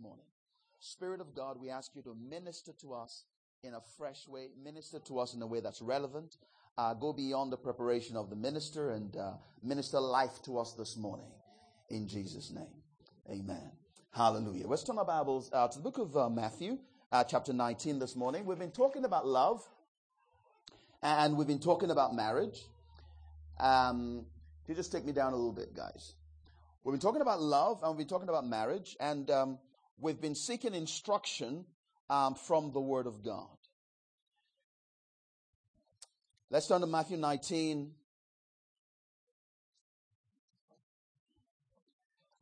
morning. Spirit of God, we ask you to minister to us in a fresh way, minister to us in a way that's relevant. Uh, go beyond the preparation of the minister and uh, minister life to us this morning. In Jesus' name. Amen. Hallelujah. Let's turn our Bibles uh, to the book of uh, Matthew, uh, chapter 19 this morning. We've been talking about love and we've been talking about marriage. Um, you just take me down a little bit, guys. We've been talking about love and we've been talking about marriage, and um, we've been seeking instruction um, from the Word of God. Let's turn to Matthew 19.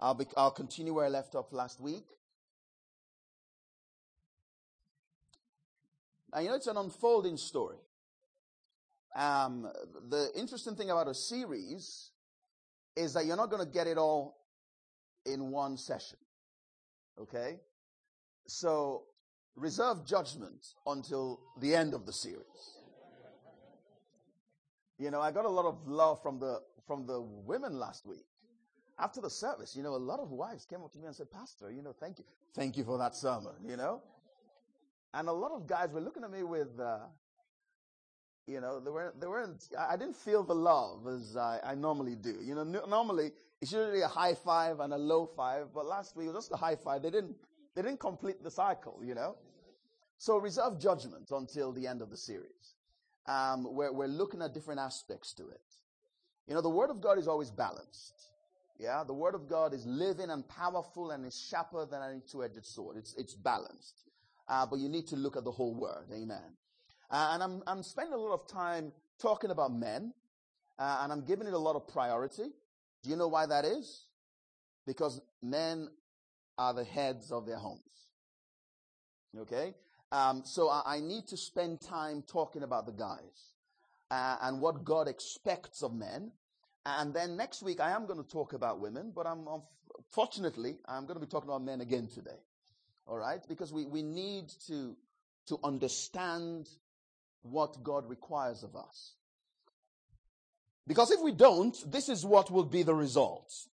I'll, be, I'll continue where I left off last week. And you know, it's an unfolding story. Um, the interesting thing about a series is that you're not going to get it all in one session. Okay? So reserve judgment until the end of the series. You know, I got a lot of love from the from the women last week. After the service, you know, a lot of wives came up to me and said, Pastor, you know, thank you. Thank you for that sermon, you know? And a lot of guys were looking at me with, uh, you know, they weren't, they weren't, I didn't feel the love as I, I normally do. You know, normally it's usually a high five and a low five, but last week it was just a high five. They didn't, they didn't complete the cycle, you know? So reserve judgment until the end of the series. Um, where we're looking at different aspects to it. You know, the Word of God is always balanced. Yeah, the Word of God is living and powerful and is sharper than any two-edged sword. It's, it's balanced. Uh, but you need to look at the whole Word. Amen. Uh, and I'm, I'm spending a lot of time talking about men, uh, and I'm giving it a lot of priority. Do you know why that is? Because men are the heads of their homes. Okay? Um, so I, I, need to spend time talking about the guys uh, and what God expects of men. And then next week I am going to talk about women, but I'm fortunately I'm going to be talking about men again today. All right? Because we, we need to, to understand what God requires of us. Because if we don't, this is what will be the result.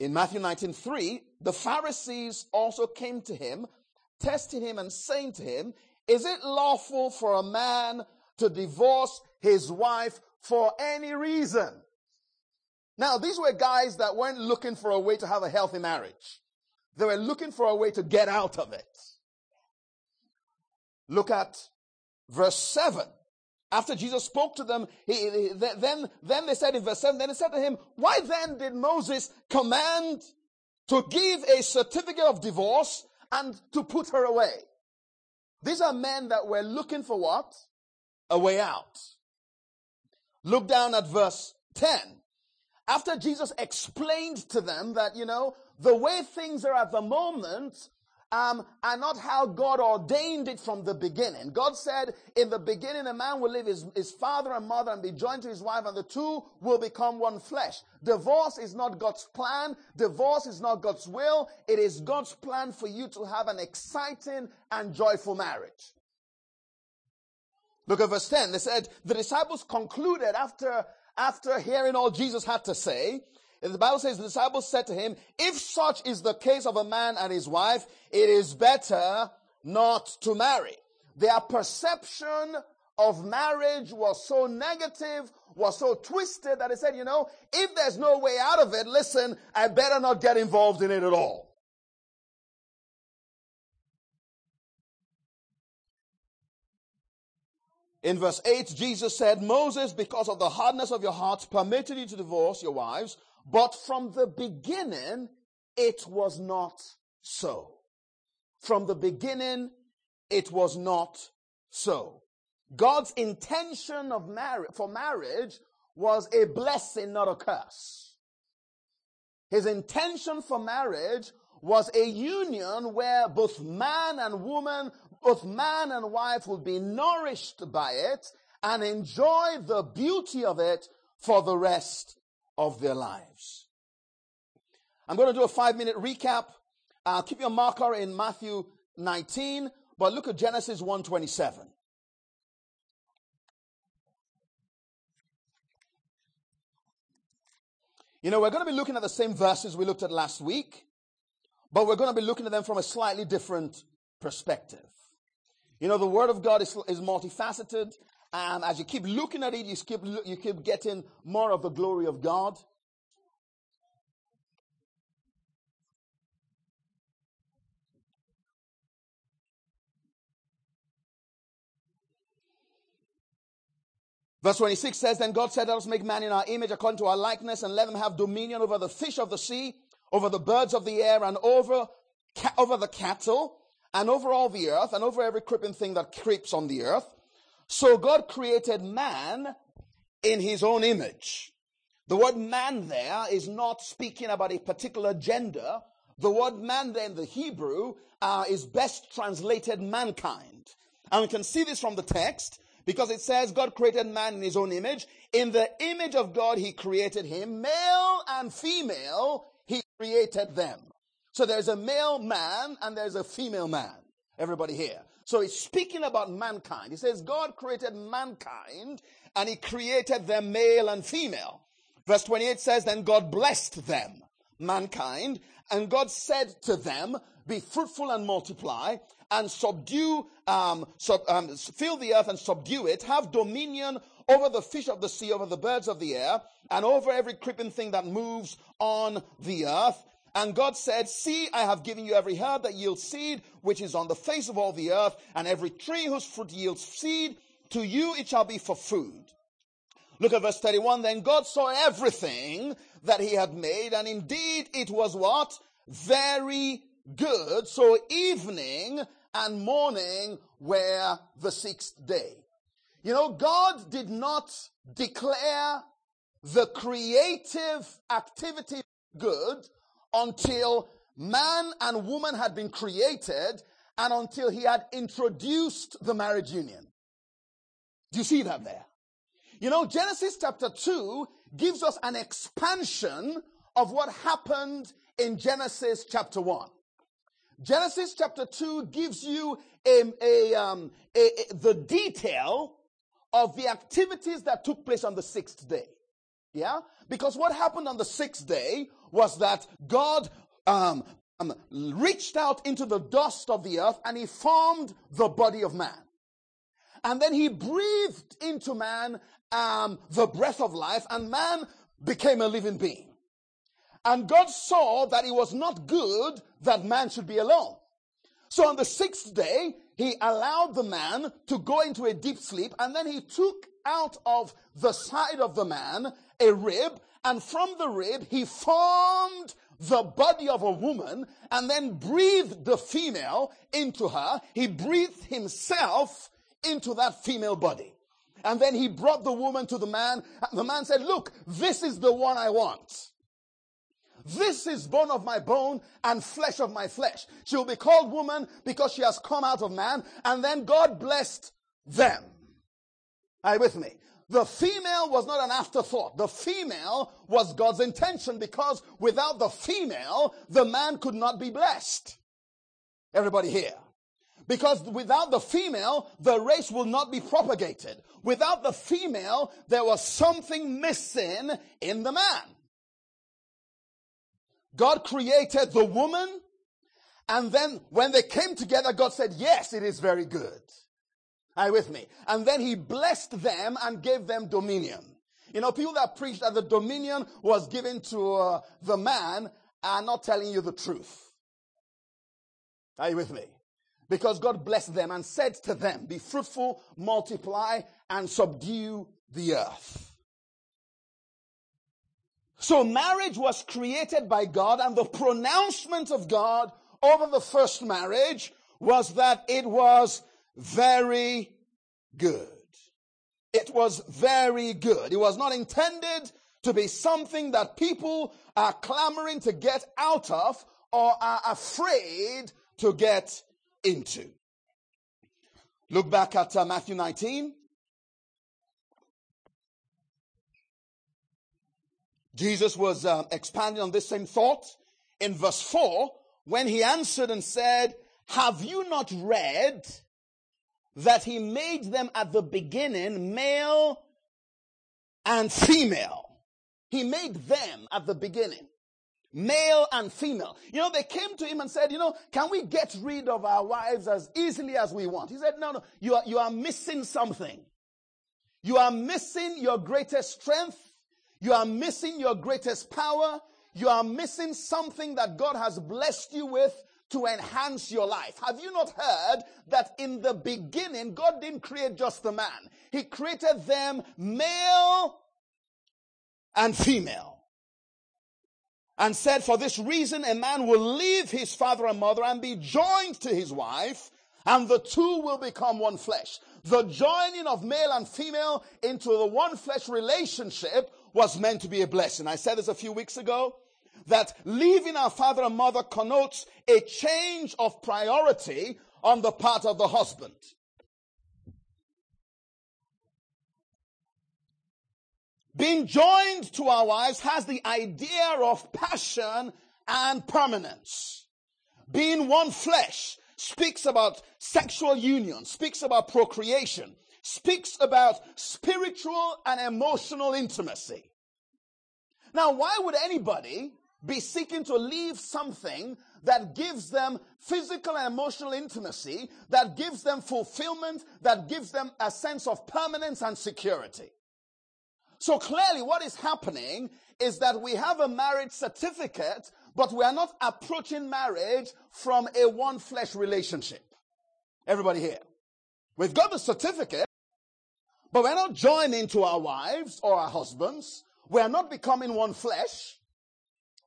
In Matthew 19:3, the Pharisees also came to him, testing him and saying to him, "Is it lawful for a man to divorce his wife for any reason?" Now, these were guys that weren't looking for a way to have a healthy marriage. They were looking for a way to get out of it. Look at verse 7. After Jesus spoke to them, he, he, then, then they said in verse 7, then he said to him, Why then did Moses command to give a certificate of divorce and to put her away? These are men that were looking for what? A way out. Look down at verse 10. After Jesus explained to them that, you know, the way things are at the moment um, are not how God ordained it from the beginning. God said, in the beginning, a man will leave his, his father and mother and be joined to his wife, and the two will become one flesh. Divorce is not God's plan. Divorce is not God's will. It is God's plan for you to have an exciting and joyful marriage. Look at verse 10. They said, the disciples concluded after, after hearing all Jesus had to say, the Bible says the disciples said to him, if such is the case of a man and his wife, it is better not to marry. Their perception of marriage was so negative, was so twisted that they said, you know, if there's no way out of it, listen, I better not get involved in it at all. In verse 8, Jesus said, Moses, because of the hardness of your hearts, permitted you to divorce your wives, but from the beginning, it was not so. From the beginning, it was not so. God's intention of marriage, for marriage was a blessing, not a curse. His intention for marriage was a union where both man and woman, both man and wife would be nourished by it and enjoy the beauty of it for the rest of their lives. I'm going to do a five minute recap. Uh, keep your marker in Matthew 19, but look at Genesis 127. You know, we're going to be looking at the same verses we looked at last week, but we're going to be looking at them from a slightly different perspective. You know, the Word of God is, is multifaceted, and as you keep looking at it, you keep, you keep getting more of the glory of God. Verse 26 says, Then God said, Let us make man in our image according to our likeness, and let them have dominion over the fish of the sea, over the birds of the air, and over, over the cattle, and over all the earth, and over every creeping thing that creeps on the earth. So God created man in his own image. The word man there is not speaking about a particular gender. The word man there in the Hebrew uh, is best translated mankind. And we can see this from the text because it says God created man in his own image. In the image of God, he created him. Male and female, he created them. So there's a male man and there's a female man. Everybody here. So he's speaking about mankind. He says God created mankind and he created them male and female. Verse 28 says, Then God blessed them, mankind, and God said to them, Be fruitful and multiply, and subdue, um, sub, um, fill the earth and subdue it, have dominion over the fish of the sea, over the birds of the air, and over every creeping thing that moves on the earth. And God said, See, I have given you every herb that yields seed, which is on the face of all the earth, and every tree whose fruit yields seed. To you it shall be for food. Look at verse 31. Then God saw everything that he had made, and indeed it was what? Very good. So evening and morning were the sixth day. You know, God did not declare the creative activity good until man and woman had been created and until he had introduced the marriage union. Do you see that there? You know, Genesis chapter 2 gives us an expansion of what happened in Genesis chapter 1. Genesis chapter 2 gives you a, a, um, a, the detail of the activities that took place on the sixth day. Yeah? Because what happened on the sixth day was that God um, um, reached out into the dust of the earth and he formed the body of man. And then he breathed into man um, the breath of life, and man became a living being. And God saw that it was not good that man should be alone. So on the sixth day, he allowed the man to go into a deep sleep and then he took out of the side of the man a rib and from the rib he formed the body of a woman and then breathed the female into her. He breathed himself into that female body. And then he brought the woman to the man. The man said, look, this is the one I want. This is bone of my bone and flesh of my flesh. She will be called woman because she has come out of man. And then God blessed them. Are you with me? The female was not an afterthought. The female was God's intention because without the female, the man could not be blessed. Everybody here. Because without the female, the race will not be propagated. Without the female, there was something missing in the man. God created the woman, and then when they came together, God said, Yes, it is very good. Are you with me? And then He blessed them and gave them dominion. You know, people that preach that the dominion was given to uh, the man are not telling you the truth. Are you with me? Because God blessed them and said to them, Be fruitful, multiply, and subdue the earth. So marriage was created by God and the pronouncement of God over the first marriage was that it was very good. It was very good. It was not intended to be something that people are clamoring to get out of or are afraid to get into. Look back at uh, Matthew 19. Jesus was uh, expanding on this same thought in verse 4 when he answered and said, Have you not read that he made them at the beginning male and female? He made them at the beginning. male and female. You know, they came to him and said, you know, can we get rid of our wives as easily as we want? He said, no, no, you are, you are missing something. You are missing your greatest strength. You are missing your greatest power. You are missing something that God has blessed you with to enhance your life. Have you not heard that in the beginning, God didn't create just the man. He created them male and female. And said, for this reason, a man will leave his father and mother and be joined to his wife, and the two will become one flesh. The joining of male and female into the one flesh relationship was meant to be a blessing. I said this a few weeks ago that leaving our father and mother connotes a change of priority on the part of the husband. Being joined to our wives has the idea of passion and permanence. Being one flesh speaks about sexual union, speaks about procreation, speaks about spiritual and emotional intimacy. Now, why would anybody be seeking to leave something that gives them physical and emotional intimacy, that gives them fulfillment, that gives them a sense of permanence and security. So clearly what is happening is that we have a marriage certificate, but we are not approaching marriage from a one flesh relationship. Everybody here. We've got the certificate, but we're not joining to our wives or our husbands. We are not becoming one flesh.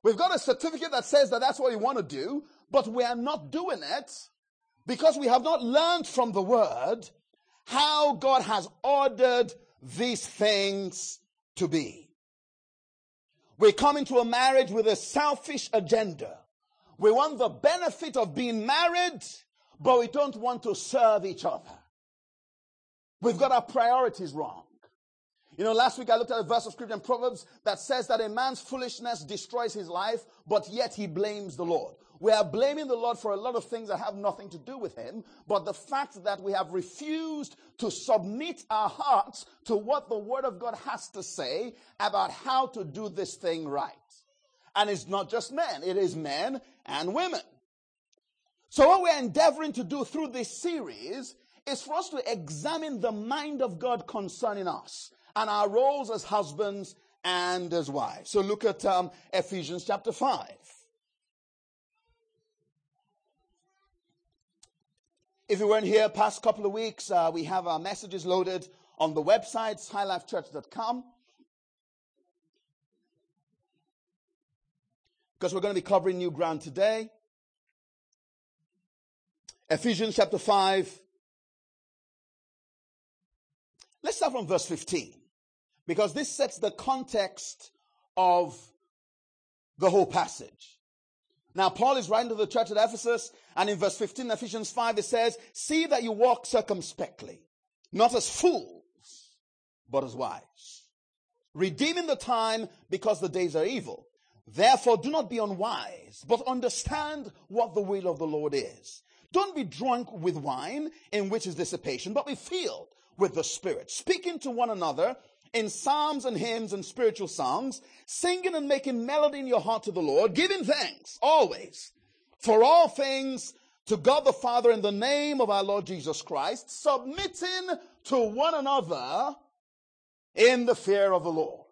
We've got a certificate that says that that's what we want to do, but we are not doing it because we have not learned from the word how God has ordered these things to be. We come into a marriage with a selfish agenda. We want the benefit of being married, but we don't want to serve each other. We've got our priorities wrong. You know, last week I looked at a verse of scripture in Proverbs that says that a man's foolishness destroys his life, but yet he blames the Lord. We are blaming the Lord for a lot of things that have nothing to do with him, but the fact that we have refused to submit our hearts to what the word of God has to say about how to do this thing right. And it's not just men, it is men and women. So what we're endeavoring to do through this series is for us to examine the mind of God concerning us and our roles as husbands and as wives. So look at um, Ephesians chapter 5. If you weren't here past couple of weeks, uh, we have our messages loaded on the website, highlifechurch.com. Because we're going to be covering new ground today. Ephesians chapter 5. Let's start from verse 15 because this sets the context of the whole passage. Now, Paul is writing to the church at Ephesus, and in verse 15, Ephesians 5, it says, See that you walk circumspectly, not as fools, but as wise, redeeming the time because the days are evil. Therefore, do not be unwise, but understand what the will of the Lord is. Don't be drunk with wine, in which is dissipation, but be filled with the Spirit, speaking to one another in psalms and hymns and spiritual songs, singing and making melody in your heart to the Lord, giving thanks always for all things to God the Father in the name of our Lord Jesus Christ, submitting to one another in the fear of the Lord.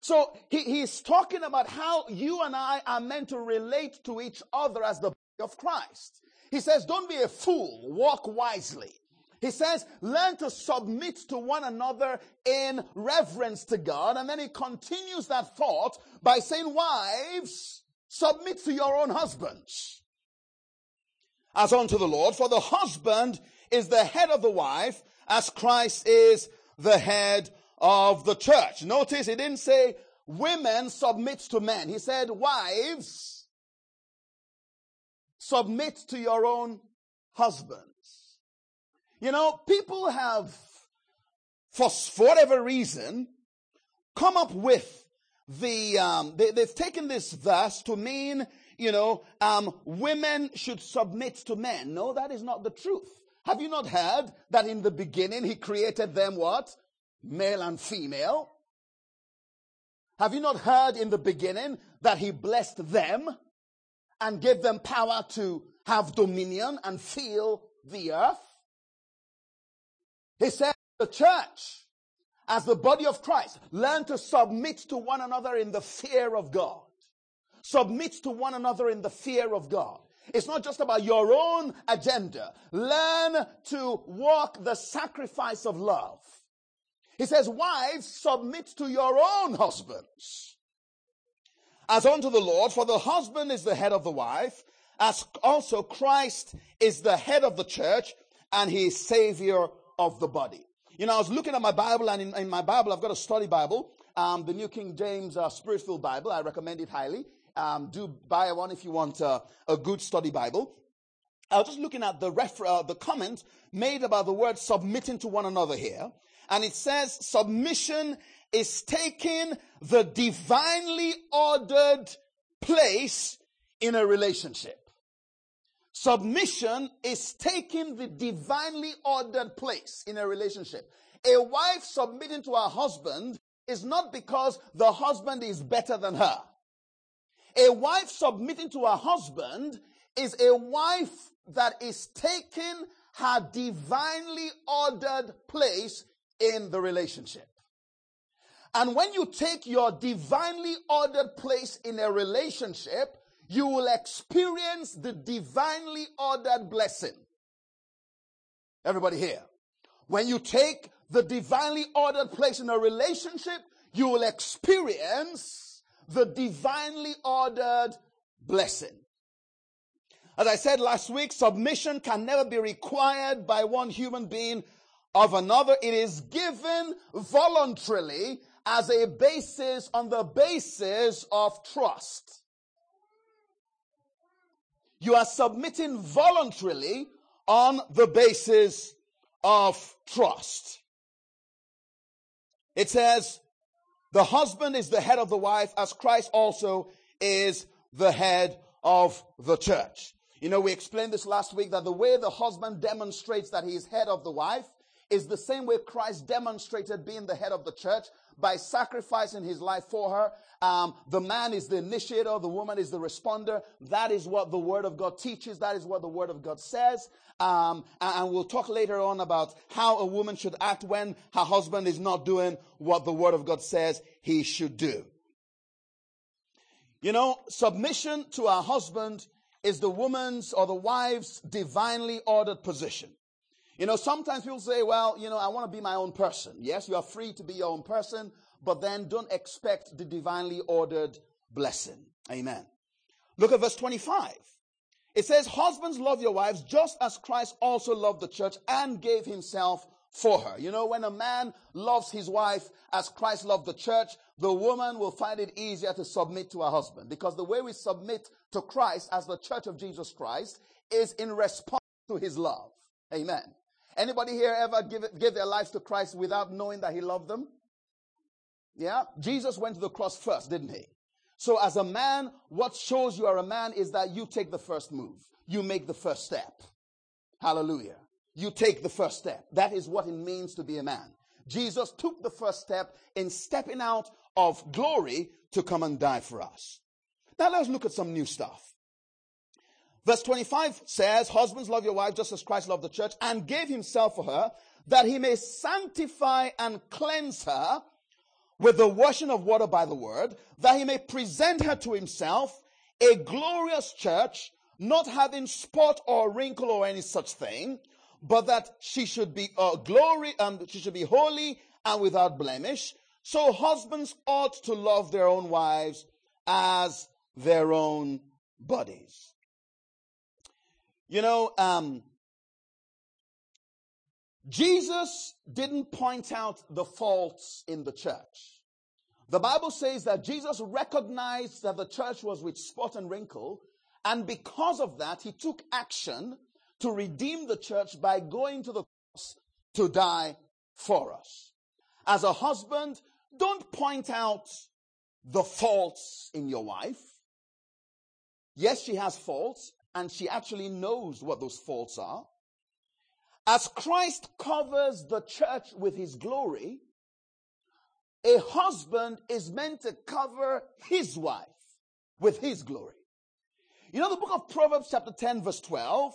So he, he's talking about how you and I are meant to relate to each other as the body of Christ. He says, don't be a fool, walk wisely. He says, learn to submit to one another in reverence to God. And then he continues that thought by saying, wives, submit to your own husbands. As unto the Lord, for the husband is the head of the wife, as Christ is the head of the church. Notice he didn't say women submit to men. He said, wives, submit to your own husband. You know, people have, for, whatever reason, come up with the, um, they, have taken this verse to mean, you know, um, women should submit to men. No, that is not the truth. Have you not heard that in the beginning he created them what? Male and female. Have you not heard in the beginning that he blessed them and gave them power to have dominion and fill the earth? He said, the church, as the body of Christ, learn to submit to one another in the fear of God. Submit to one another in the fear of God. It's not just about your own agenda. Learn to walk the sacrifice of love. He says, wives, submit to your own husbands. As unto the Lord, for the husband is the head of the wife, as also Christ is the head of the church, and he is savior of the body. You know, I was looking at my Bible, and in, in my Bible, I've got a study Bible, um, the New King James uh, Spirit-filled Bible. I recommend it highly. Um, do buy one if you want uh, a good study Bible. I was just looking at the refer- uh, the comment made about the word submitting to one another here. And it says submission is taking the divinely ordered place in a relationship. Submission is taking the divinely ordered place in a relationship. A wife submitting to her husband is not because the husband is better than her. A wife submitting to her husband is a wife that is taking her divinely ordered place in the relationship. And when you take your divinely ordered place in a relationship, you will experience the divinely ordered blessing. Everybody here. When you take the divinely ordered place in a relationship, you will experience the divinely ordered blessing. As I said last week, submission can never be required by one human being of another. It is given voluntarily as a basis on the basis of trust. You are submitting voluntarily on the basis of trust. It says, the husband is the head of the wife as Christ also is the head of the church. You know, we explained this last week that the way the husband demonstrates that he is head of the wife is the same way Christ demonstrated being the head of the church by sacrificing his life for her. Um, the man is the initiator, the woman is the responder. That is what the word of God teaches. That is what the word of God says. Um, and we'll talk later on about how a woman should act when her husband is not doing what the word of God says he should do. You know, submission to our husband is the woman's or the wife's divinely ordered position. You know, sometimes people say, well, you know, I want to be my own person. Yes, you are free to be your own person, but then don't expect the divinely ordered blessing. Amen. Look at verse 25. It says, Husbands, love your wives just as Christ also loved the church and gave himself for her. You know, when a man loves his wife as Christ loved the church, the woman will find it easier to submit to her husband because the way we submit to Christ as the church of Jesus Christ is in response to his love. Amen. Anybody here ever give, give their lives to Christ without knowing that he loved them? Yeah? Jesus went to the cross first, didn't he? So as a man, what shows you are a man is that you take the first move. You make the first step. Hallelujah. You take the first step. That is what it means to be a man. Jesus took the first step in stepping out of glory to come and die for us. Now let's look at some new stuff. Verse 25 says, Husbands, love your wife just as Christ loved the church and gave himself for her that he may sanctify and cleanse her with the washing of water by the word, that he may present her to himself a glorious church, not having spot or wrinkle or any such thing, but that she should be uh, glory and um, she should be holy and without blemish. So husbands ought to love their own wives as their own bodies. You know, um, Jesus didn't point out the faults in the church. The Bible says that Jesus recognized that the church was with spot and wrinkle, and because of that, he took action to redeem the church by going to the cross to die for us. As a husband, don't point out the faults in your wife. Yes, she has faults, and she actually knows what those faults are. As Christ covers the church with his glory, a husband is meant to cover his wife with his glory. You know, the book of Proverbs, chapter 10, verse 12,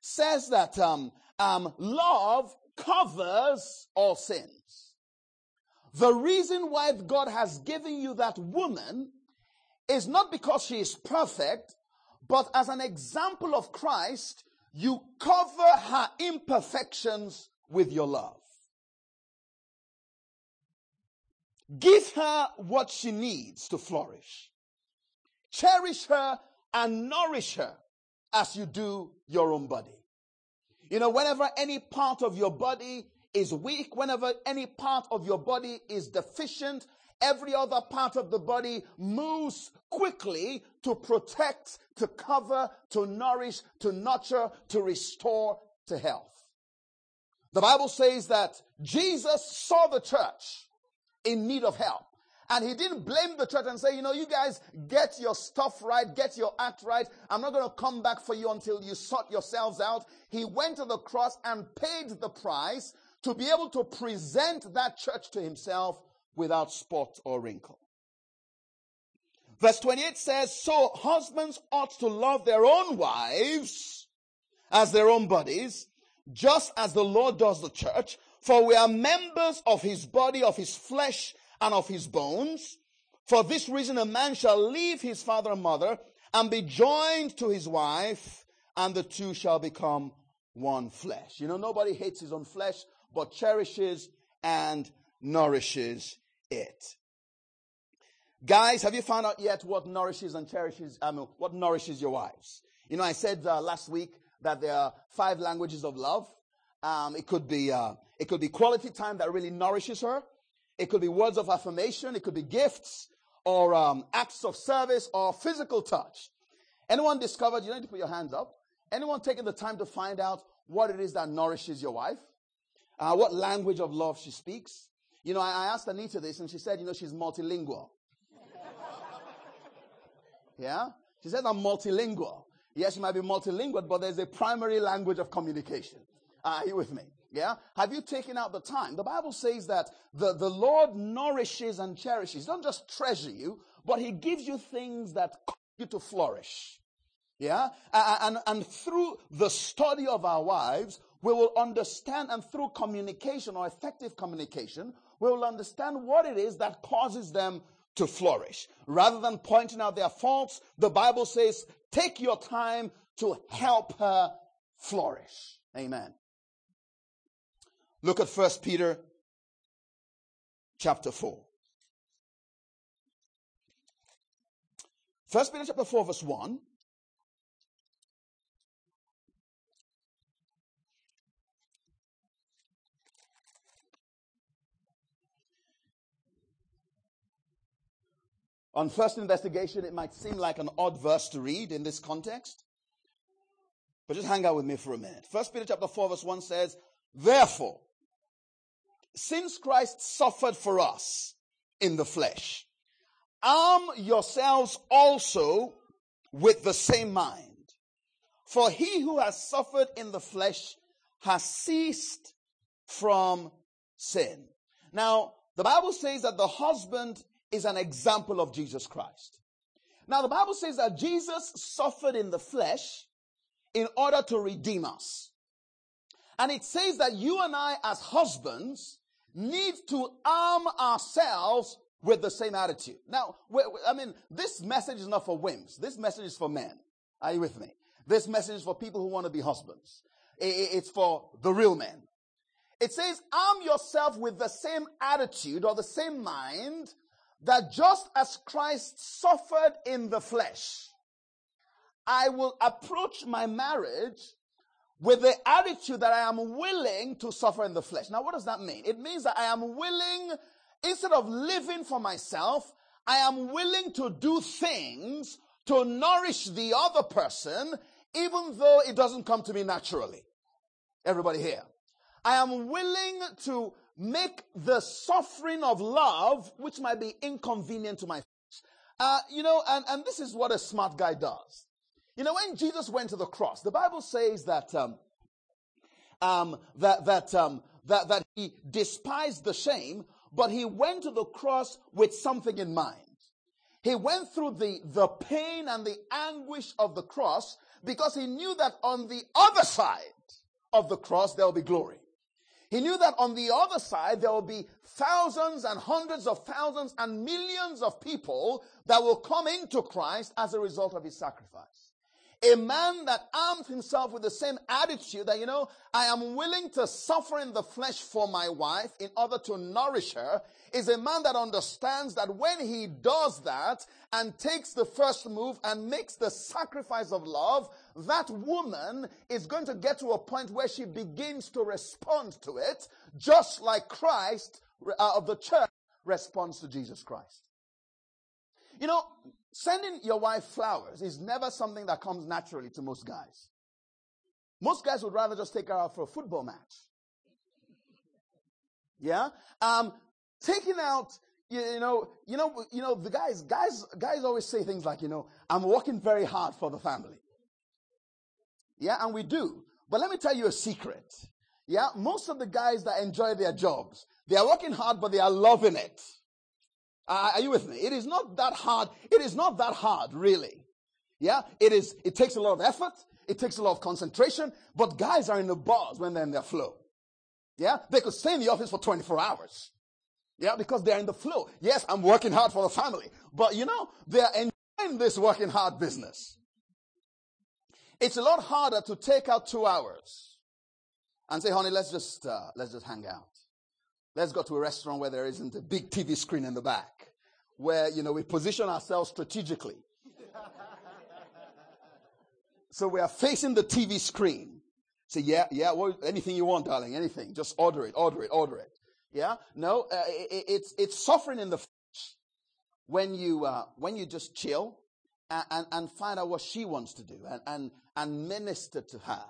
says that um, um, love covers all sins. The reason why God has given you that woman is not because she is perfect, but as an example of Christ, you cover her imperfections with your love. Give her what she needs to flourish. Cherish her and nourish her as you do your own body. You know, whenever any part of your body is weak, whenever any part of your body is deficient, every other part of the body moves quickly to protect, to cover, to nourish, to nurture, to restore to health. The Bible says that Jesus saw the church in need of help. And he didn't blame the church and say, you know, you guys get your stuff right, get your act right. I'm not going to come back for you until you sort yourselves out. He went to the cross and paid the price to be able to present that church to himself without spot or wrinkle. Verse 28 says, So husbands ought to love their own wives as their own bodies, just as the Lord does the church, for we are members of his body, of his flesh, and of his bones. For this reason, a man shall leave his father and mother and be joined to his wife, and the two shall become one flesh. You know, nobody hates his own flesh, but cherishes and nourishes it. Guys, have you found out yet what nourishes and cherishes, I mean, what nourishes your wives? You know, I said uh, last week that there are five languages of love. Um, it could be, uh, it could be quality time that really nourishes her. It could be words of affirmation. It could be gifts or um, acts of service or physical touch. Anyone discovered, you don't need to put your hands up. Anyone taking the time to find out what it is that nourishes your wife? Uh, what language of love she speaks? You know, I, I asked Anita this and she said, you know, she's multilingual. yeah? She says, I'm multilingual. Yes, you might be multilingual, but there's a primary language of communication. Are you with me? Yeah? Have you taken out the time? The Bible says that the, the Lord nourishes and cherishes. He not just treasure you, but He gives you things that cause you to flourish. Yeah? And, and through the study of our wives, we will understand, and through communication or effective communication, we will understand what it is that causes them to flourish. Rather than pointing out their faults, the Bible says, take your time to help her flourish. Amen. Look at 1 Peter chapter 4. 1 Peter chapter 4 verse 1. On first investigation, it might seem like an odd verse to read in this context. But just hang out with me for a minute. First Peter chapter 4 verse 1 says, Therefore, since Christ suffered for us in the flesh, arm yourselves also with the same mind. For he who has suffered in the flesh has ceased from sin. Now, the Bible says that the husband is an example of Jesus Christ. Now, the Bible says that Jesus suffered in the flesh in order to redeem us. And it says that you and I, as husbands, need to arm ourselves with the same attitude. Now, I mean, this message is not for wimps. This message is for men. Are you with me? This message is for people who want to be husbands. It's for the real men. It says, arm yourself with the same attitude or the same mind that just as Christ suffered in the flesh, I will approach my marriage with the attitude that I am willing to suffer in the flesh. Now, what does that mean? It means that I am willing, instead of living for myself, I am willing to do things to nourish the other person, even though it doesn't come to me naturally. Everybody here. I am willing to make the suffering of love, which might be inconvenient to my uh, you know, and, and this is what a smart guy does. You know, when Jesus went to the cross, the Bible says that um, um, that that um, that that he despised the shame, but he went to the cross with something in mind. He went through the, the pain and the anguish of the cross because he knew that on the other side of the cross there will be glory. He knew that on the other side there will be thousands and hundreds of thousands and millions of people that will come into Christ as a result of his sacrifice. A man that armed himself with the same attitude that, you know, I am willing to suffer in the flesh for my wife in order to nourish her is a man that understands that when he does that and takes the first move and makes the sacrifice of love, that woman is going to get to a point where she begins to respond to it, just like Christ uh, of the church responds to Jesus Christ. You know, sending your wife flowers is never something that comes naturally to most guys. Most guys would rather just take her out for a football match. Yeah? Um, taking out, you know, you know, you know, the guys, guys, guys always say things like, you know, I'm working very hard for the family. Yeah, and we do. But let me tell you a secret. Yeah, most of the guys that enjoy their jobs, they are working hard, but they are loving it. Uh, are you with me? It is not that hard. It is not that hard, really. Yeah, it is. It takes a lot of effort. It takes a lot of concentration. But guys are in the bars when they're in their flow. Yeah, they could stay in the office for 24 hours. Yeah, because they're in the flow. Yes, I'm working hard for the family, but you know, they're enjoying this working hard business. It's a lot harder to take out two hours and say, honey, let's just, uh, let's just hang out. Let's go to a restaurant where there isn't a big TV screen in the back, where, you know, we position ourselves strategically. so we are facing the TV screen. Say, yeah, yeah, well, anything you want, darling, anything. Just order it, order it, order it. Yeah? No, uh, it, it's, it's suffering in the flesh when you, uh, when you just chill and, and, and, find out what she wants to do and, and, and minister to her.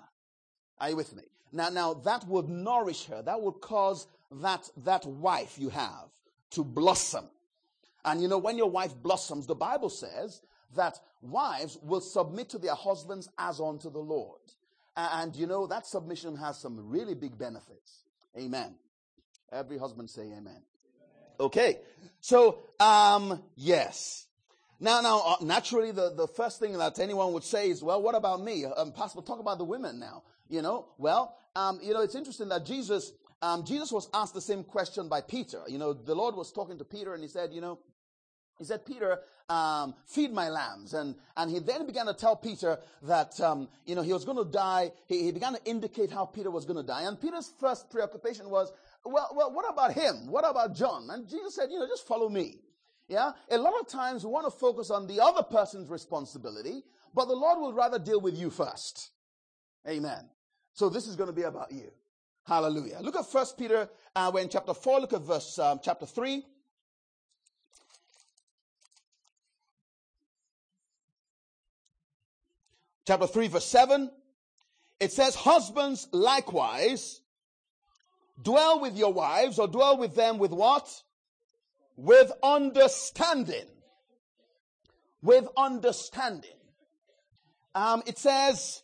Are you with me? Now, now that would nourish her. That would cause that, that wife you have to blossom. And you know, when your wife blossoms, the Bible says that wives will submit to their husbands as unto the Lord. And you know, that submission has some really big benefits. Amen. Every husband say amen. Okay. So, um, yes. Now, now, uh, naturally, the, the first thing that anyone would say is, well, what about me? Um, Pastor, talk about the women now. You know, well, um, you know, it's interesting that Jesus, um, Jesus was asked the same question by Peter. You know, the Lord was talking to Peter and he said, you know, he said, Peter, um, feed my lambs. And, and he then began to tell Peter that, um, you know, he was going to die. He, he began to indicate how Peter was going to die. And Peter's first preoccupation was, well, well, what about him? What about John? And Jesus said, you know, just follow me. Yeah. A lot of times we want to focus on the other person's responsibility, but the Lord will rather deal with you first. Amen. So this is going to be about you. Hallelujah. Look at First Peter. Uh, we're in chapter four. Look at verse um, chapter three. Chapter three, verse seven. It says, "Husbands likewise dwell with your wives, or dwell with them with what? With understanding. With understanding. Um, it says,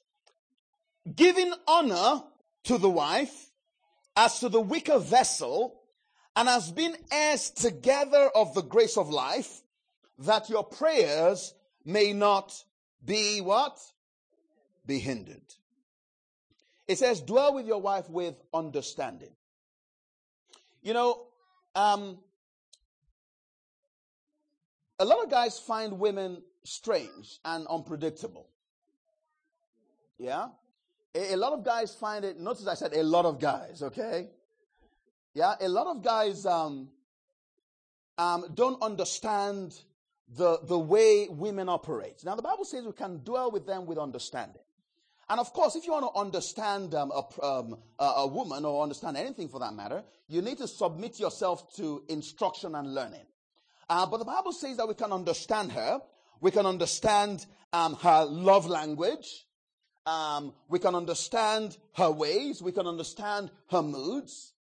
giving honor to the wife as to the weaker vessel and has been heirs together of the grace of life that your prayers may not be what? Be hindered. It says, dwell with your wife with understanding. You know, um, a lot of guys find women strange and unpredictable. Yeah? A, a, lot of guys find it, notice I said a lot of guys, okay? Yeah, a lot of guys um, um, don't understand the, the way women operate. Now, the Bible says we can dwell with them with understanding. And of course, if you want to understand um, a, um, a, woman or understand anything for that matter, you need to submit yourself to instruction and learning. Uh, but the Bible says that we can understand her. We can understand um, her love language. Um, we can understand her ways. We can understand her moods.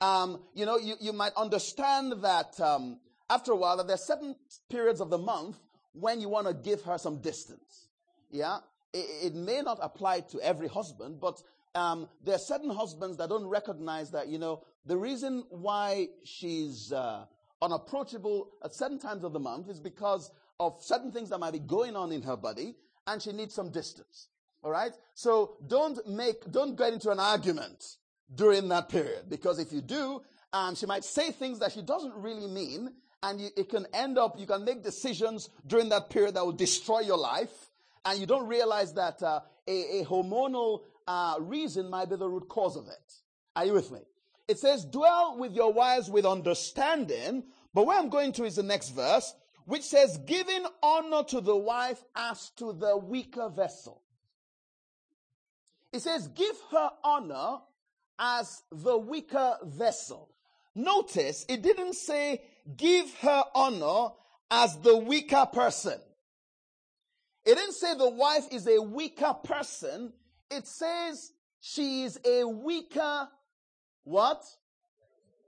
Um, you know, you, you might understand that um, after a while that there's certain periods of the month when you want to give her some distance. Yeah. It, it may not apply to every husband, but um, there are certain husbands that don't recognize that, you know, the reason why she's uh, unapproachable at certain times of the month is because of certain things that might be going on in her body, and she needs some distance. All right? So don't make, don't get into an argument during that period, because if you do, um, she might say things that she doesn't really mean, and you, it can end up, you can make decisions during that period that will destroy your life, and you don't realize that uh, a, a, hormonal uh, reason might be the root cause of it. Are you with me? It says, dwell with your wives with understanding, but where I'm going to is the next verse, which says, giving honor to the wife as to the weaker vessel. It says, give her honor as the weaker vessel. Notice it didn't say give her honor as the weaker person. It didn't say the wife is a weaker person. It says she is a weaker what?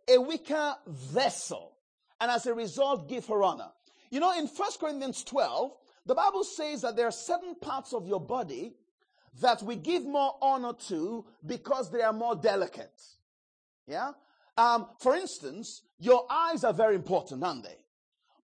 A weaker vessel. And as a result, give her honor. You know, in 1 Corinthians 12, the Bible says that there are certain parts of your body that we give more honor to because they are more delicate. Yeah? Um, for instance, your eyes are very important, aren't they?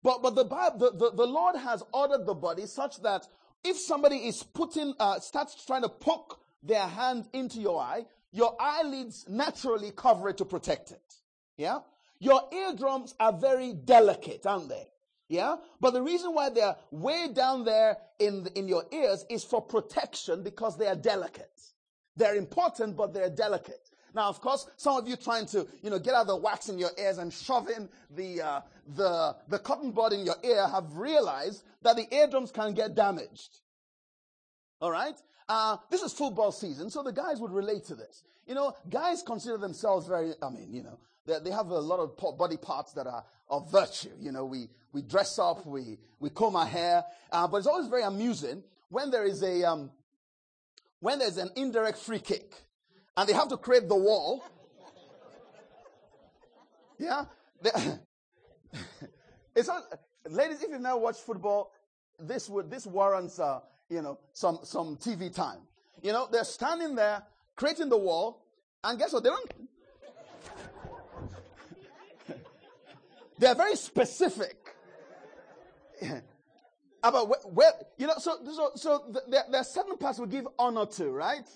But, but the, Bible, the, the, the Lord has ordered the body such that if somebody is putting, uh, starts trying to poke their hand into your eye, your eyelids naturally cover it to protect it. Yeah? Your eardrums are very delicate, aren't they? Yeah? But the reason why they're way down there in, in your ears is for protection because they are delicate. They're important, but they're delicate. Now, of course, some of you trying to, you know, get out the wax in your ears and shove in the, uh, the, the cotton bud in your ear have realized that the eardrums can get damaged. All right? Uh, this is football season, so the guys would relate to this. You know, guys consider themselves very, I mean, you know, they, they have a lot of body parts that are of virtue. You know, we, we dress up, we, we comb our hair, uh, but it's always very amusing when there is a, um, when there's an indirect free kick and they have to create the wall. Yeah? it's not, ladies, if you've never watched football, this would, this warrants, uh, you know, some, some TV time. You know, they're standing there creating the wall, and guess what? They don't. they're very specific about where, where, you know. So, so, so there, there are certain parts we give honor to, right?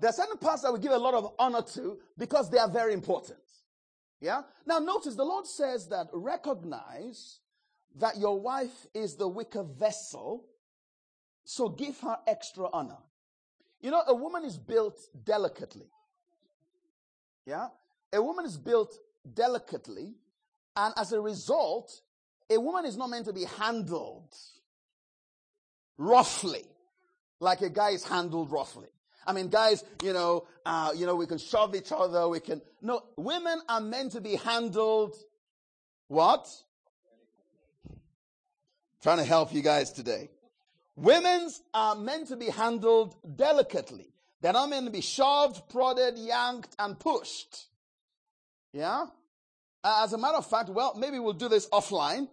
There are certain parts that we give a lot of honor to because they are very important. Yeah? Now notice the Lord says that recognize that your wife is the weaker vessel, so give her extra honor. You know, a woman is built delicately. Yeah? A woman is built delicately, and as a result, a woman is not meant to be handled roughly, like a guy is handled roughly. I mean, guys, you know, uh, you know, we can shove each other. We can. No, women are meant to be handled. What? Trying to help you guys today. Women's are meant to be handled delicately. They're not meant to be shoved, prodded, yanked, and pushed. Yeah? As a matter of fact, well, maybe we'll do this offline.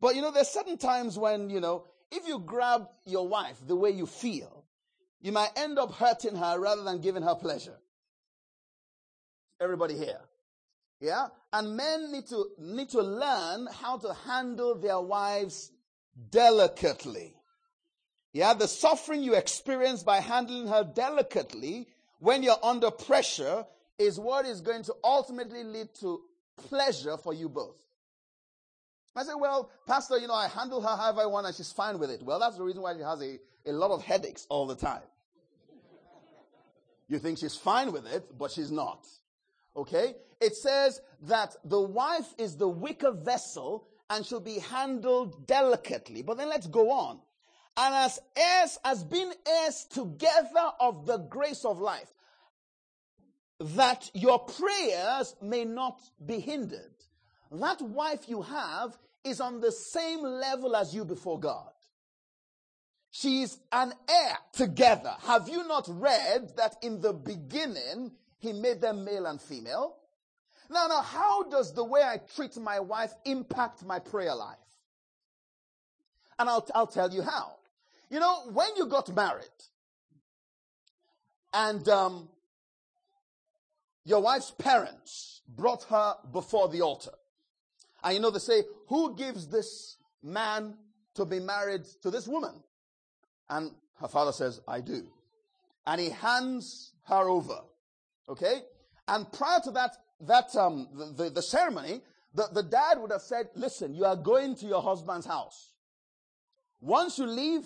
But you know, there's certain times when, you know, if you grab your wife the way you feel, you might end up hurting her rather than giving her pleasure. Everybody here. Yeah? And men need to, need to learn how to handle their wives delicately. Yeah, the suffering you experience by handling her delicately when you're under pressure is what is going to ultimately lead to pleasure for you both. I say, well, Pastor, you know, I handle her however I want and she's fine with it. Well, that's the reason why she has a, a lot of headaches all the time. You think she's fine with it, but she's not. Okay? It says that the wife is the weaker vessel and should be handled delicately. But then let's go on. And as heirs, as being heirs together of the grace of life, that your prayers may not be hindered. That wife you have is on the same level as you before God. She's an heir together. Have you not read that in the beginning he made them male and female? Now, now, how does the way I treat my wife impact my prayer life? And I'll, I'll tell you how. You know, when you got married and um, your wife's parents brought her before the altar, and you know, they say, Who gives this man to be married to this woman? And her father says, I do. And he hands her over. Okay? And prior to that, that, um, the, the, the ceremony, the, the dad would have said, listen, you are going to your husband's house. Once you leave,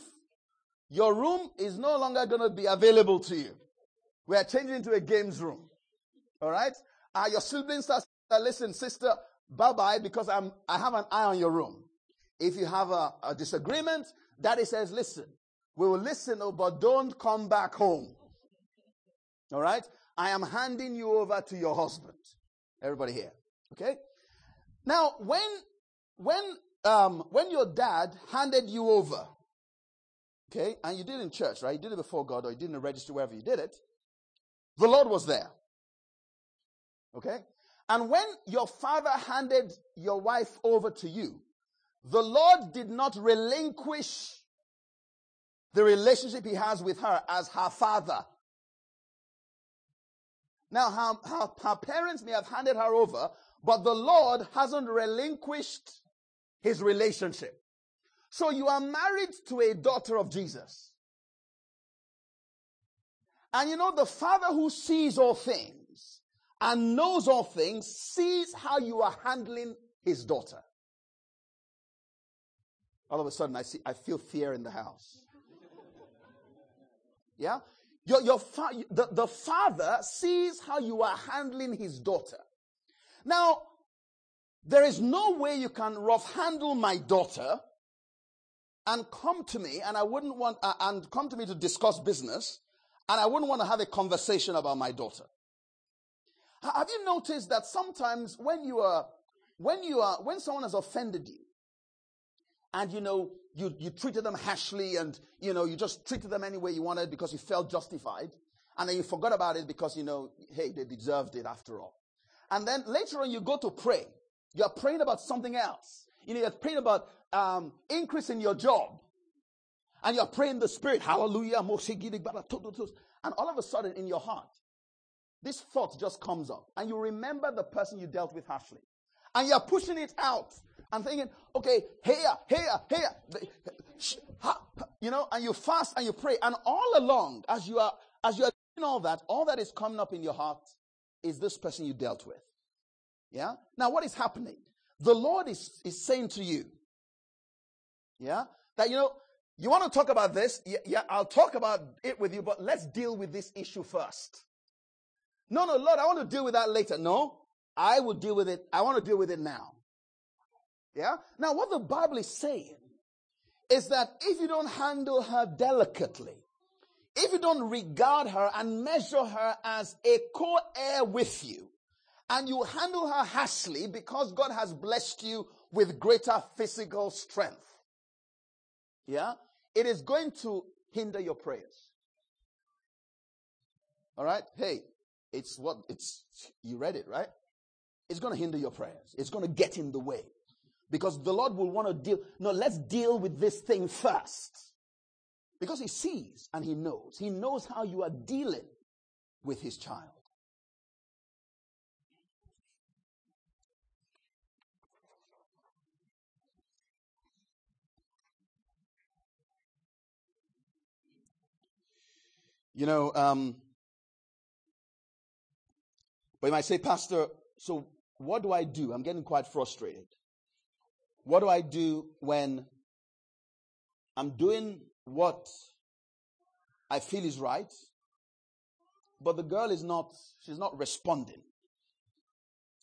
your room is no longer going to be available to you. We are changing into a games room. All right? Uh, your siblings are, listen, sister, bye bye because I'm, I have an eye on your room. If you have a, a disagreement, daddy says, listen, we will listen, oh, but don't come back home. All right? I am handing you over to your husband. Everybody here. Okay? Now, when, when, um, when your dad handed you over, okay, and you did it in church, right? You did it before God or you did it in wherever you did it, the Lord was there. Okay? And when your father handed your wife over to you, the Lord did not relinquish the relationship he has with her as her father. Now, her, her, her, parents may have handed her over, but the Lord hasn't relinquished his relationship. So you are married to a daughter of Jesus. And you know, the father who sees all things and knows all things sees how you are handling his daughter. All of a sudden, I see, I feel fear in the house. Yeah? Your, your fa- the, the father sees how you are handling his daughter. Now, there is no way you can rough handle my daughter and come to me, and I wouldn't want, uh, and come to me to discuss business, and I wouldn't want to have a conversation about my daughter. Have you noticed that sometimes when you are, when you are, when someone has offended you, and you know, you, you treated them harshly and, you know, you just treated them any way you wanted because you felt justified. And then you forgot about it because, you know, hey, they deserved it after all. And then later on you go to pray. You're praying about something else. You know, you're praying about, um, increase in your job. And you're praying the spirit, hallelujah, and all of a sudden in your heart, this thought just comes up and you remember the person you dealt with harshly. And you're pushing it out and thinking, okay, here, here, here, you know, and you fast and you pray. And all along, as you are, as you are doing all that, all that is coming up in your heart is this person you dealt with. Yeah? Now what is happening? The Lord is, is saying to you, yeah, that, you know, you want to talk about this? Yeah, yeah, I'll talk about it with you, but let's deal with this issue first. No, no, Lord, I want to deal with that later. No, I will deal with it. I want to deal with it now. Yeah? Now, what the Bible is saying is that if you don't handle her delicately, if you don't regard her and measure her as a co-heir with you, and you handle her harshly because God has blessed you with greater physical strength, yeah, it is going to hinder your prayers. All right? Hey, it's what it's, you read it, right? It's going to hinder your prayers. It's going to get in the way. Because the Lord will want to deal. No, let's deal with this thing first. Because He sees and He knows. He knows how you are dealing with His child. You know, um, but you might say, Pastor, so what do I do? I'm getting quite frustrated. What do I do when I'm doing what I feel is right, but the girl is not, she's not responding.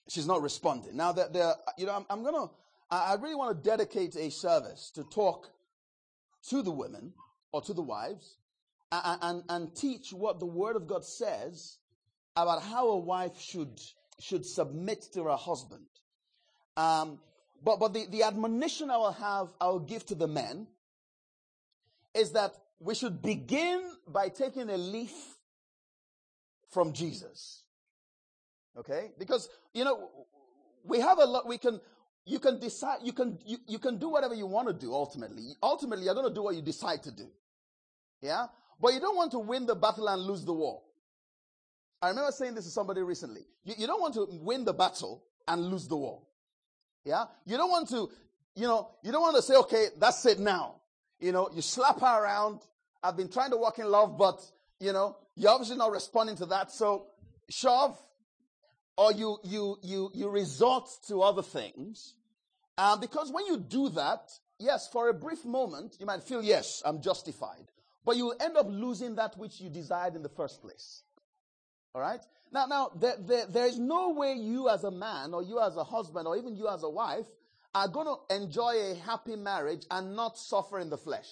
She's not responding. Now that there, you know, I'm, I'm gonna, I really want to dedicate a service to talk to the women or to the wives and, and, and teach what the word of God says about how a wife should, should submit to her husband. Um, but, but the, the admonition I will have, I will give to the men is that we should begin by taking a leaf from Jesus. Okay? Because, you know, we have a lot, we can, you can decide, you can, you, you can do whatever you want to do ultimately. Ultimately, you're going to do what you decide to do. Yeah? But you don't want to win the battle and lose the war. I remember saying this to somebody recently. You, you don't want to win the battle and lose the war. Yeah? You don't want to, you know, you don't want to say, okay, that's it now. You know, you slap her around. I've been trying to walk in love, but, you know, you're obviously not responding to that. So shove or you, you, you, you resort to other things. Um, because when you do that, yes, for a brief moment, you might feel, yes, I'm justified. But you will end up losing that which you desired in the first place. All right? Now, now, there, there, there is no way you as a man or you as a husband or even you as a wife are going to enjoy a happy marriage and not suffer in the flesh.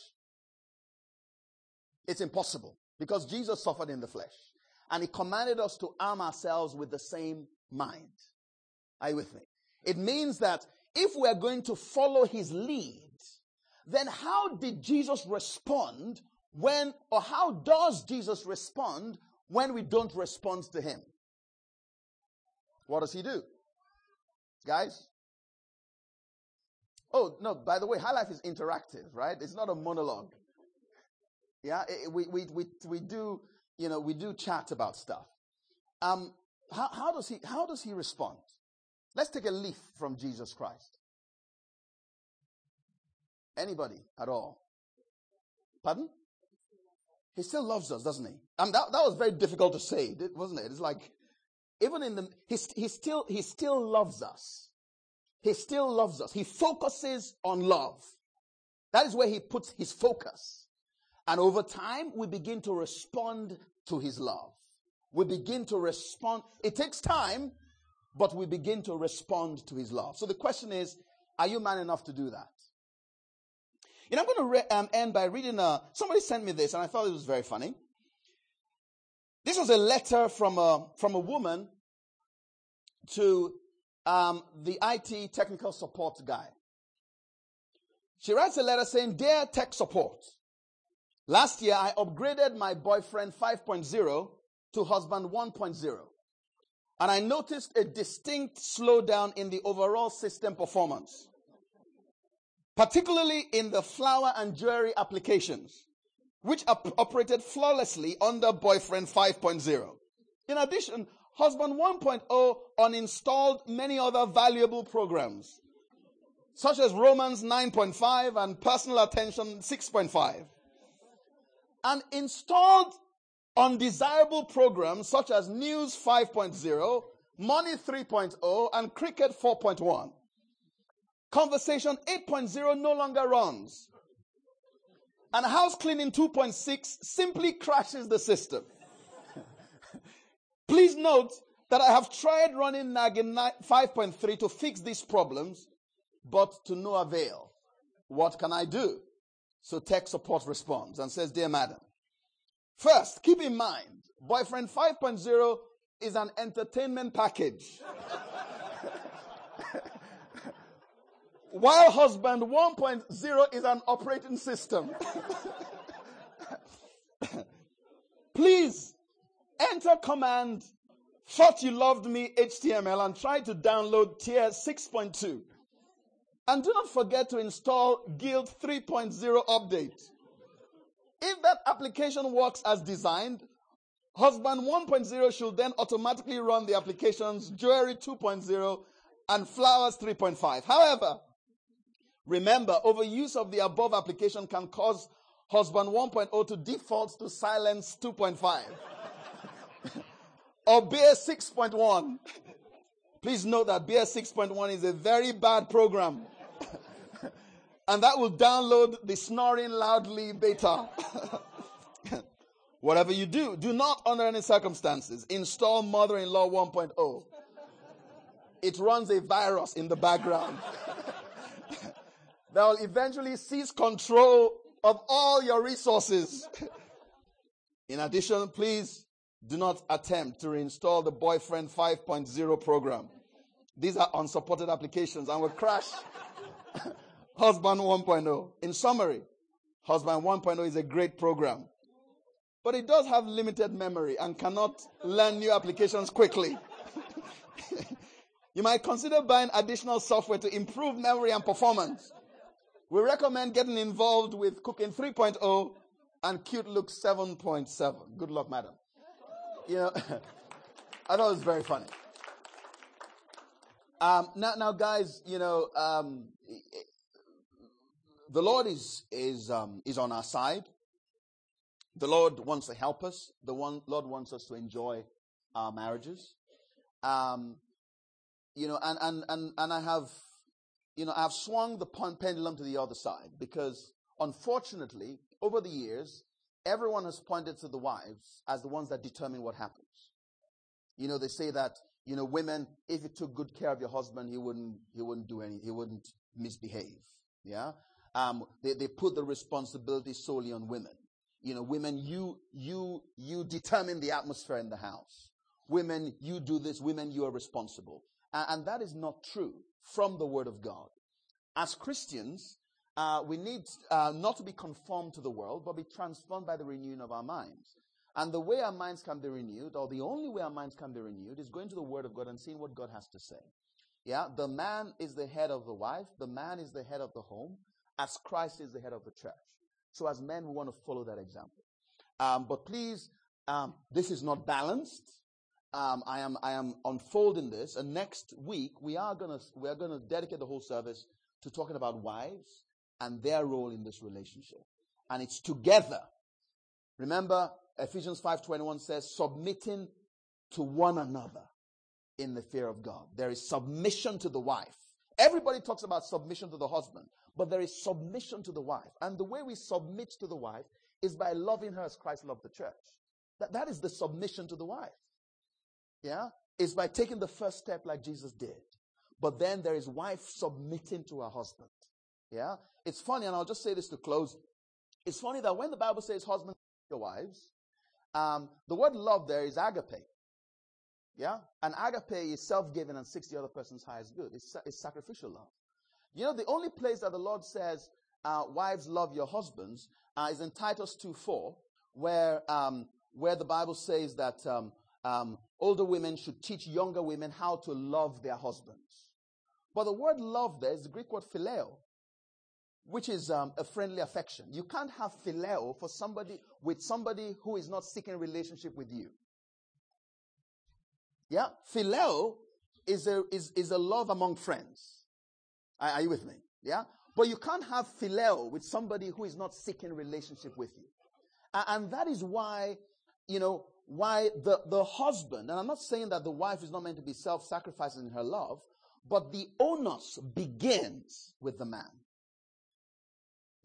It's impossible because Jesus suffered in the flesh and he commanded us to arm ourselves with the same mind. Are you with me? It means that if we're going to follow his lead, then how did Jesus respond when, or how does Jesus respond when we don't respond to him? What does he do? Guys? Oh, no, by the way, High Life is interactive, right? It's not a monologue. Yeah, it, we, we, we, we do, you know, we do chat about stuff. Um, how, how does he, how does he respond? Let's take a leaf from Jesus Christ. Anybody at all? Pardon? He still loves us, doesn't he? That, that was very difficult to say, wasn't it? It's like, even in the, he, he still, he still loves us. He still loves us. He focuses on love. That is where he puts his focus. And over time, we begin to respond to his love. We begin to respond. It takes time, but we begin to respond to his love. So the question is, are you man enough to do that? You know, I'm going to re- um, end by reading a, somebody sent me this and I thought it was very funny. This was a letter from a, from a woman to um, the IT technical support guy. She writes a letter saying, Dear tech support, last year I upgraded my boyfriend 5.0 to husband 1.0. And I noticed a distinct slowdown in the overall system performance particularly in the flower and jewelry applications, which op- operated flawlessly under Boyfriend 5.0. In addition, Husband 1.0 uninstalled many other valuable programs, such as Romance 9.5 and Personal Attention 6.5, and installed undesirable programs such as News 5.0, Money 3.0, and Cricket 4.1. Conversation 8.0 no longer runs. And house cleaning 2.6 simply crashes the system. Please note that I have tried running Naggin 5.3 to fix these problems, but to no avail. What can I do? So tech support responds and says, Dear madam, first, keep in mind, boyfriend 5.0 is an entertainment package. While husband 1.0 is an operating system. Please enter command thought you loved me HTML and try to download tear 6.2. And do not forget to install Guilt 3.0 update. If that application works as designed, Husband 1.0 should then automatically run the applications Jewelry 2.0 and Flowers 3.5. However, Remember, overuse of the above application can cause husband 1.0 to default to silence 2.5 or BS 6.1. Please note that BS 6.1 is a very bad program. and that will download the snoring loudly beta. Whatever you do, do not under any circumstances install mother-in-law 1.0. It runs a virus in the background that will eventually seize control of all your resources. In addition, please do not attempt to reinstall the Boyfriend 5.0 program. These are unsupported applications and will crash Husband 1.0. In summary, Husband 1.0 is a great program, but it does have limited memory and cannot learn new applications quickly. you might consider buying additional software to improve memory and performance. We recommend getting involved with Cooking 3.0 and cute looks 7.7. Good luck, madam. You know, I thought it was very funny. Um, now, now, guys, you know, um, the Lord is is um, is on our side. The Lord wants to help us. The one Lord wants us to enjoy our marriages. Um, you know, and and and and I have, you know, I've swung the pendulum to the other side because, unfortunately, over the years, everyone has pointed to the wives as the ones that determine what happens. You know, they say that you know, women, if you took good care of your husband, he wouldn't he wouldn't do any he wouldn't misbehave. Yeah, um, they they put the responsibility solely on women. You know, women, you you you determine the atmosphere in the house. Women, you do this. Women, you are responsible. Uh, and that is not true from the Word of God. As Christians, uh, we need uh, not to be conformed to the world, but be transformed by the renewing of our minds. And the way our minds can be renewed, or the only way our minds can be renewed, is going to the Word of God and seeing what God has to say. Yeah, the man is the head of the wife, the man is the head of the home, as Christ is the head of the church. So, as men, we want to follow that example. Um, but please, um, this is not balanced um, I am I am unfolding this, and next week we are gonna we are gonna dedicate the whole service to talking about wives and their role in this relationship, and it's together. Remember, Ephesians five twenty one says, submitting to one another in the fear of God. There is submission to the wife. Everybody talks about submission to the husband, but there is submission to the wife, and the way we submit to the wife is by loving her as Christ loved the church. That, that is the submission to the wife yeah, is by taking the first step like Jesus did. But then there is wife submitting to her husband. Yeah, it's funny, and I'll just say this to close. It's funny that when the Bible says husband your wives, um, the word love there is agape. Yeah, and agape is self-giving and seeks the other person's highest good. It's, it's sacrificial love. You know, the only place that the Lord says, uh, wives love your husbands, uh, is in Titus 2 4, where, um, where the Bible says that, um, um, older women should teach younger women how to love their husbands. But the word love there is the Greek word phileo, which is um, a friendly affection. You can't have phileo for somebody with somebody who is not seeking relationship with you. Yeah, phileo is a is is a love among friends. Are, are you with me? Yeah, but you can't have phileo with somebody who is not seeking relationship with you, and that is why you know why the, the husband, and I'm not saying that the wife is not meant to be self-sacrificing in her love, but the onus begins with the man.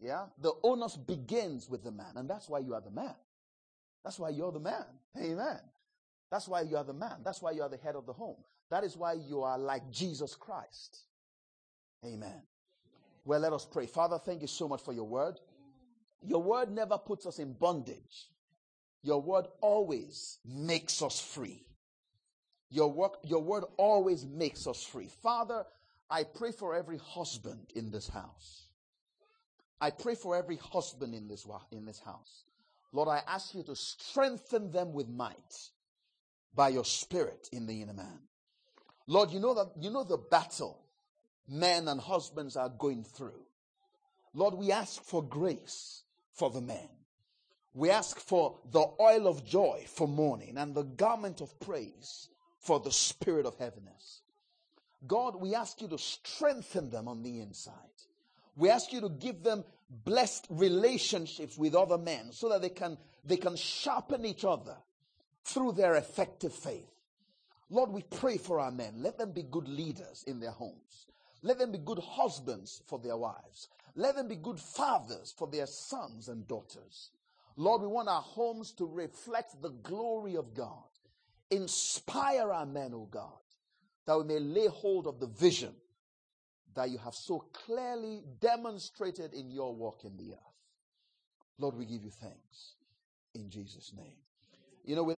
Yeah? The onus begins with the man, and that's why you are the man. That's why you're the man. Amen. That's why you are the man. That's why you are the head of the home. That is why you are like Jesus Christ. Amen. Well, let us pray. Father, thank you so much for your word. Your word never puts us in bondage. Your word always makes us free. Your work, your word always makes us free. Father, I pray for every husband in this house. I pray for every husband in this, in this house. Lord, I ask you to strengthen them with might by your spirit in the inner man. Lord, you know that, you know the battle men and husbands are going through. Lord, we ask for grace for the men. We ask for the oil of joy for mourning and the garment of praise for the spirit of heaviness. God, we ask you to strengthen them on the inside. We ask you to give them blessed relationships with other men so that they can, they can sharpen each other through their effective faith. Lord, we pray for our men. Let them be good leaders in their homes. Let them be good husbands for their wives. Let them be good fathers for their sons and daughters. Lord, we want our homes to reflect the glory of God. Inspire our men, O God, that we may lay hold of the vision that you have so clearly demonstrated in your work in the earth. Lord, we give you thanks in Jesus' name. You know,